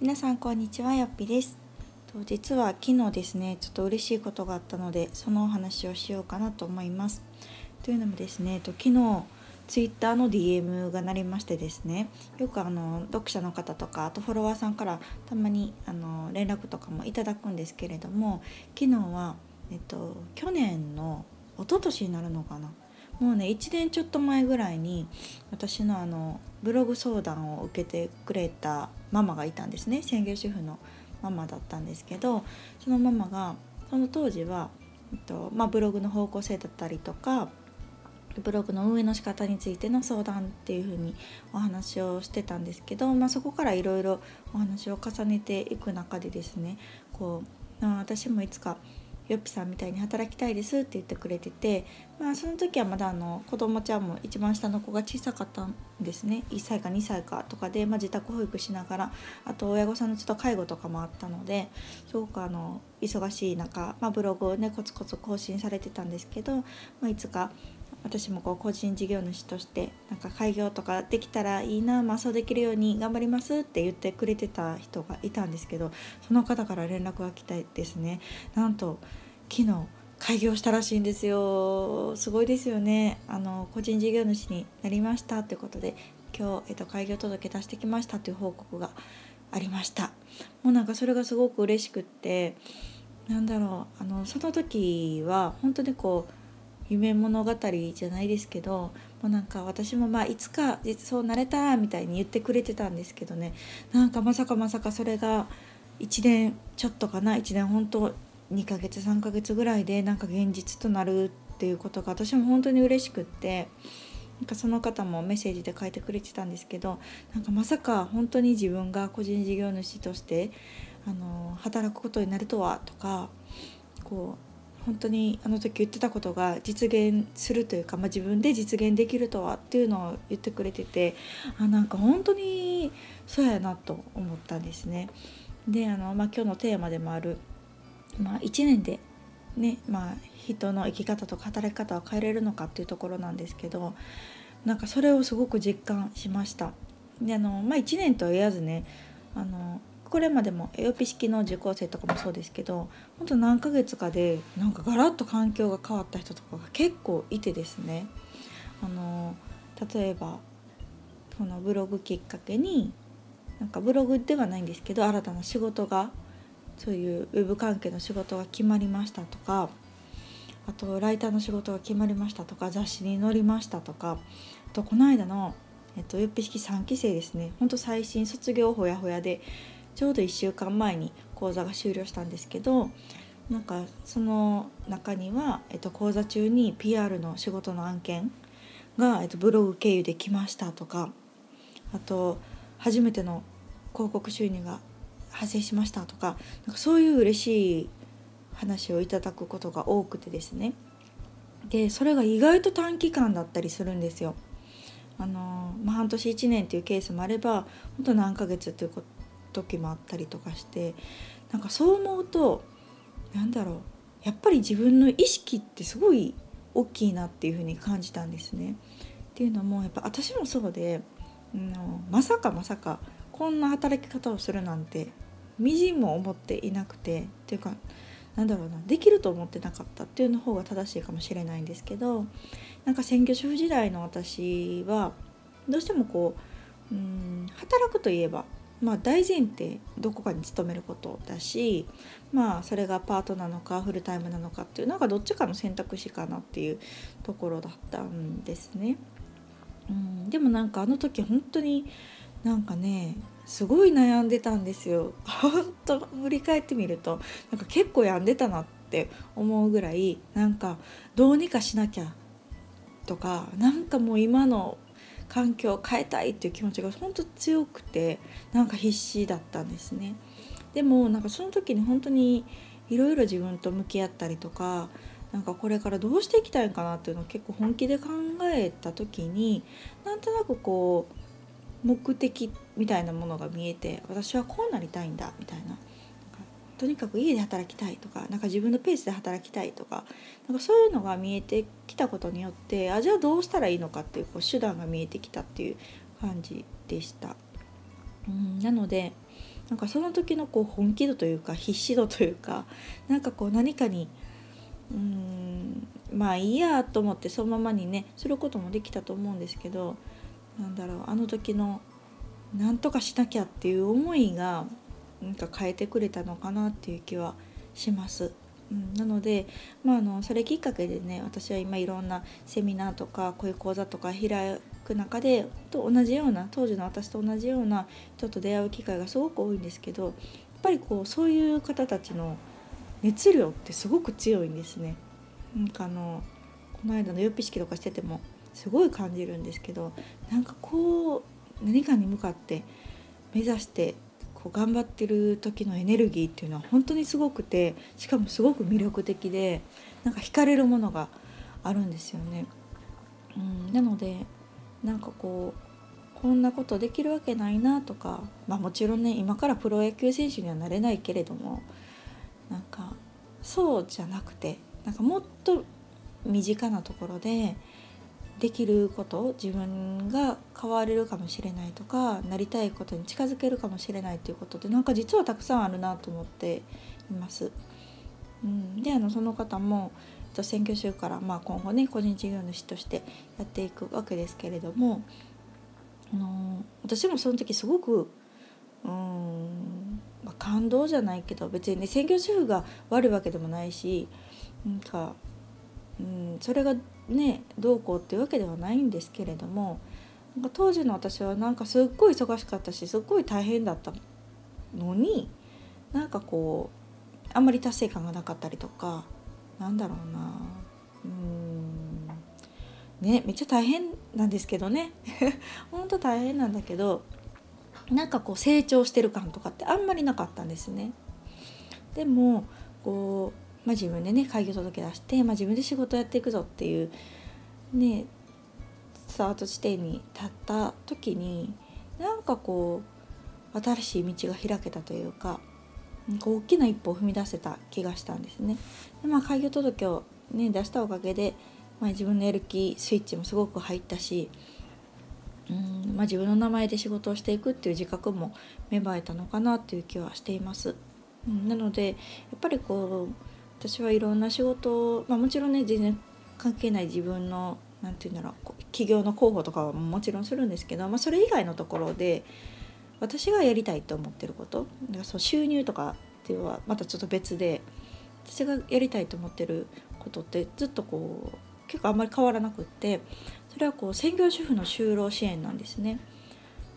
皆さんこんにちはよっぴです。と実は昨日ですねちょっと嬉しいことがあったのでそのお話をしようかなと思います。というのもですねと昨日ツイッターの DM が鳴りましてですねよくあの読者の方とかあとフォロワーさんからたまにあの連絡とかもいただくんですけれども昨日は、えっと、去年の一昨年になるのかな？もうね1年ちょっと前ぐらいに私のあのブログ相談を受けてくれたママがいたんですね。専業主婦のママだったんですけどそのママがその当時は、えっとまあ、ブログの方向性だったりとかブログの運営の仕方についての相談っていう風にお話をしてたんですけど、まあ、そこからいろいろお話を重ねていく中でですねこう私もいつかよっぴさんみたいに働きたいですって言ってくれてて、まあ、その時はまだあの子供ちゃんも一番下の子が小さかったんですね。1歳か2歳かとかで、まあ、自宅保育しながらあと親御さんのちょっと介護とかもあったのですごくあの忙しい中、まあ、ブログをねコツコツ更新されてたんですけど、まあ、いつか私もこう個人事業主としてなんか開業とかできたらいいな、まあ、そうできるように頑張りますって言ってくれてた人がいたんですけどその方から連絡が来たですね。なんと昨日開業したらしいんですよ。すごいですよね。あの個人事業主になりましたということで今日、えっと、開業届出してきましたという報告がありました。もうなんかそれがすごく嬉しくってなんだろう。あのその時は本当にこう夢物語じゃないですけどもうなんか私もまあいつか実そうなれたらみたいに言ってくれてたんですけどね。なんかまさかまさかそれが1年ちょっとかな1年本当2ヶ月3ヶ月ぐらいでなんか現実となるっていうことが私も本当に嬉しくってなんかその方もメッセージで書いてくれてたんですけどなんかまさか本当に自分が個人事業主としてあの働くことになるとはとかこう本当にあの時言ってたことが実現するというか、まあ、自分で実現できるとはっていうのを言ってくれててあなんか本当にそうやなと思ったんですね。であの、まあ、今日のテーマでもある、まあ、1年でね、まあ、人の生き方とか働き方を変えれるのかっていうところなんですけどなんかそれをすごく実感しました。であのまあ、1年とは言わずねあのこれまでもエオピ式の受講生とかもそうですけど本当何ヶ月かでなんかガラッと環境が変わった人とかが結構いてですね。あの例えばこのブログきっかけになんかブログではないんですけど新たな仕事がそういうウェブ関係の仕事が決まりましたとかあとライターの仕事が決まりましたとか雑誌に載りましたとかあとこの間の、えっと、よっぴ式3期生ですね。ほんと最新卒業ほやほやでちょうど1週間前に講座が終了したんですけどなんかその中には、えっと、講座中に PR の仕事の案件が、えっと、ブログ経由で来ましたとかあと初めての広告収入が発生しましたとかなんかそういう嬉しい話をいただくことが多くてですねでそれが意外と短期間だったりするんですよ。あのまあ、半年1年っていうケースもあれば本当何ヶ月っていう時もあったりとかしてなんかそう思うとなんだろうやっぱり自分の意識ってすごい大きいなっていうふうに感じたんですね。っていうのもやっぱ私もそうで、うん、まさかまさかこんな働き方をするなんてみじんも思っていなくてっていうかなんだろうなできると思ってなかったっていうの方が正しいかもしれないんですけどなんか専業主婦時代の私はどうしてもこううん働くといえばまあ、大前提どこかに勤めることだしまあそれがパートなのかフルタイムなのかっていうなんかどっちかの選択肢かなっていうところだったんですね。うん、でもなんかあの時本当になんかねすごい悩んでたんですよ。本当振り返ってみるとなんか結構病んでたなって思うぐらいなんかどうにかしなきゃとかなんかもう今の環境を変えたいっていう気持ちが本当強くてなんか必死だったんですね。でもなんかその時に本当にいろいろ自分と向き合ったりとかなんかこれからどうしていきたいかなっていうのを結構本気で考えた時になんとなくこう目的みたいなものが見えて私はこうなりたいんだみたいなとにかく家で働きたいとかなんか自分のペースで働きたいとかなんかそういうのが見えてきたことによってあじゃあどうしたらいいのかっていうこう手段が見えてきたっていう感じでした。うん、なのでなんかその時のこう本気度というか必死度というかなんかこう何かにうんまあいいやと思ってそのままにねすることもできたと思うんですけどなんだろうあの時のなんとかしなきゃっていう思いがなんか変えてくれたのかなっていう気はします。うん、なので、まあ、あのそれきっかけでね私は今いろんなセミナーとかこういう講座とか開く中でと同じような当時の私と同じような人と出会う機会がすごく多いんですけどやっぱりこうそういう方たちの熱量ってすごく強いんですね。なんかあのこの間の予備式とかしててもすごい感じるんですけどなんかこう何かに向かって目指してこう頑張ってる時のエネルギーっていうのは本当にすごくてしかもすごく魅力的でなんか惹かれるものがあるんですよね。うん、なのでなんかこうこんなことできるわけないなとか、まあ、もちろんね今からプロ野球選手にはなれないけれどもなんかそうじゃなくてなんかもっと身近なところでできること自分が変われるかもしれないとかなりたいことに近づけるかもしれないということでなんか実はたくさんあるなと思っています。うん、であのその方も選挙集から、まあ、今後ね個人事業主としてやっていくわけですけれども、あの私もその時すごくうん、まあ、感動じゃないけど別にね専業主婦が悪いわけでもないしなんか、うん、それがねどうこうっていうわけではないんですけれどもなんか当時の私はなんかすっごい忙しかったしすっごい大変だったのになんかこうあんまり達成感がなかったりとかなんだろうなうんねめっちゃ大変なんですけどね ほんと大変なんだけどなんかこう成長してる感とかってあんまりなかったんですね。でもこうまあ、自分でね開業届出して、まあ、自分で仕事やっていくぞっていうねスタート地点に立った時になんかこう新しい道が開けたというか大きな一歩を踏み出せた気がしたんですね。でまあ、開業届を、ね、出したおかげで、まあ、自分のやる気スイッチもすごく入ったしうん、まあ、自分の名前で仕事をしていくっていう自覚も芽生えたのかなっていう気はしています。うん、なのでやっぱりこう私はいろんな仕事を、まあ、もちろんね全然関係ない自分の何て言うんだろう企業の候補とかはもちろんするんですけど、まあ、それ以外のところで私がやりたいと思ってることだからその収入とかっていうのはまたちょっと別で私がやりたいと思ってることってずっとこう結構あんまり変わらなくってそれはこう専業主婦の就労支援なんですね。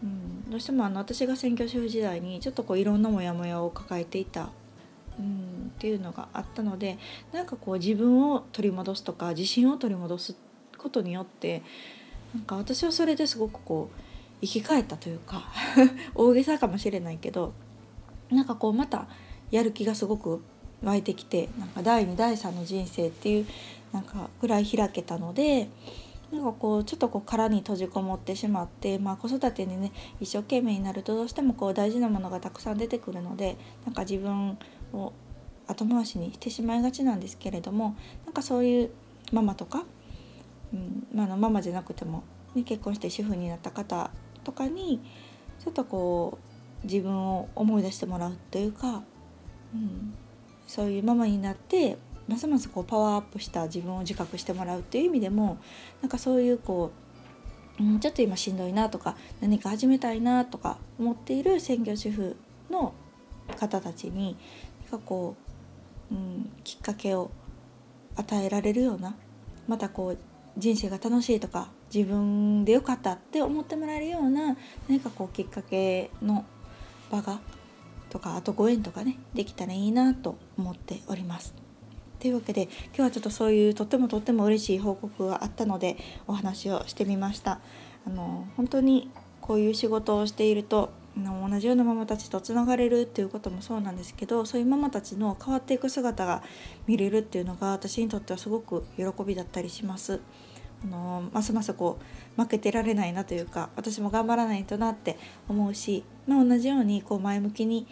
うん、どうしてもあの私が専業主婦時代にちょっとこういろんなモヤモヤを抱えていたうん、っていうのがあったのでなんかこう自分を取り戻すとか自信を取り戻すことによってなんか私はそれですごくこう生き返ったというか 大げさかもしれないけどなんかこうまたやる気がすごく湧いてきてなんか第2第3の人生っていうなんかぐらい開けたのでなんかこうちょっとこう殻に閉じこもってしまって、まあ、子育てにね一生懸命になるとどうしてもこう大事なものがたくさん出てくるのでなんか自分を後回しにしてしまいがちなんですけれどもなんかそういうママとか、うんまあ、のママじゃなくても、ね、結婚して主婦になった方とかにちょっとこう自分を思い出してもらうというか、うん、そういうママになってますますこうパワーアップした自分を自覚してもらうっていう意味でもなんかそういうこう、うん、ちょっと今しんどいなとか何か始めたいなとか思っている専業主婦の方たちにかこう、うん、きっかけを与えられるようなまたこう人生が楽しいとか自分でよかったって思ってもらえるような何かこうきっかけの場がとかあとご縁とかねできたらいいなと思っております。というわけで今日はちょっとそういうとってもとっても嬉しい報告があったのでお話をしてみました。あの本当にこういう仕事をしているとの同じようなママたちとつながれるっていうこともそうなんですけどそういうママたちの変わっていく姿が見れるっていうのが私にとってはすごく喜びだったりします。あのますますこう負けてられないなというか私も頑張らないとなって思うし、まあ、同じようにこう前向きに、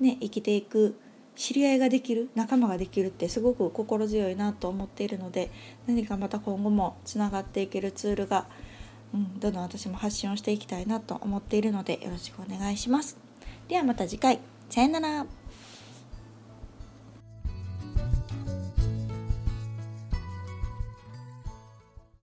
ね、生きていく知り合いができる仲間ができるってすごく心強いなと思っているので何かまた今後もつながっていけるツールがうん、どんどん私も発信をしていきたいなと思っているのでよろしくお願いします。ではまた次回さよなら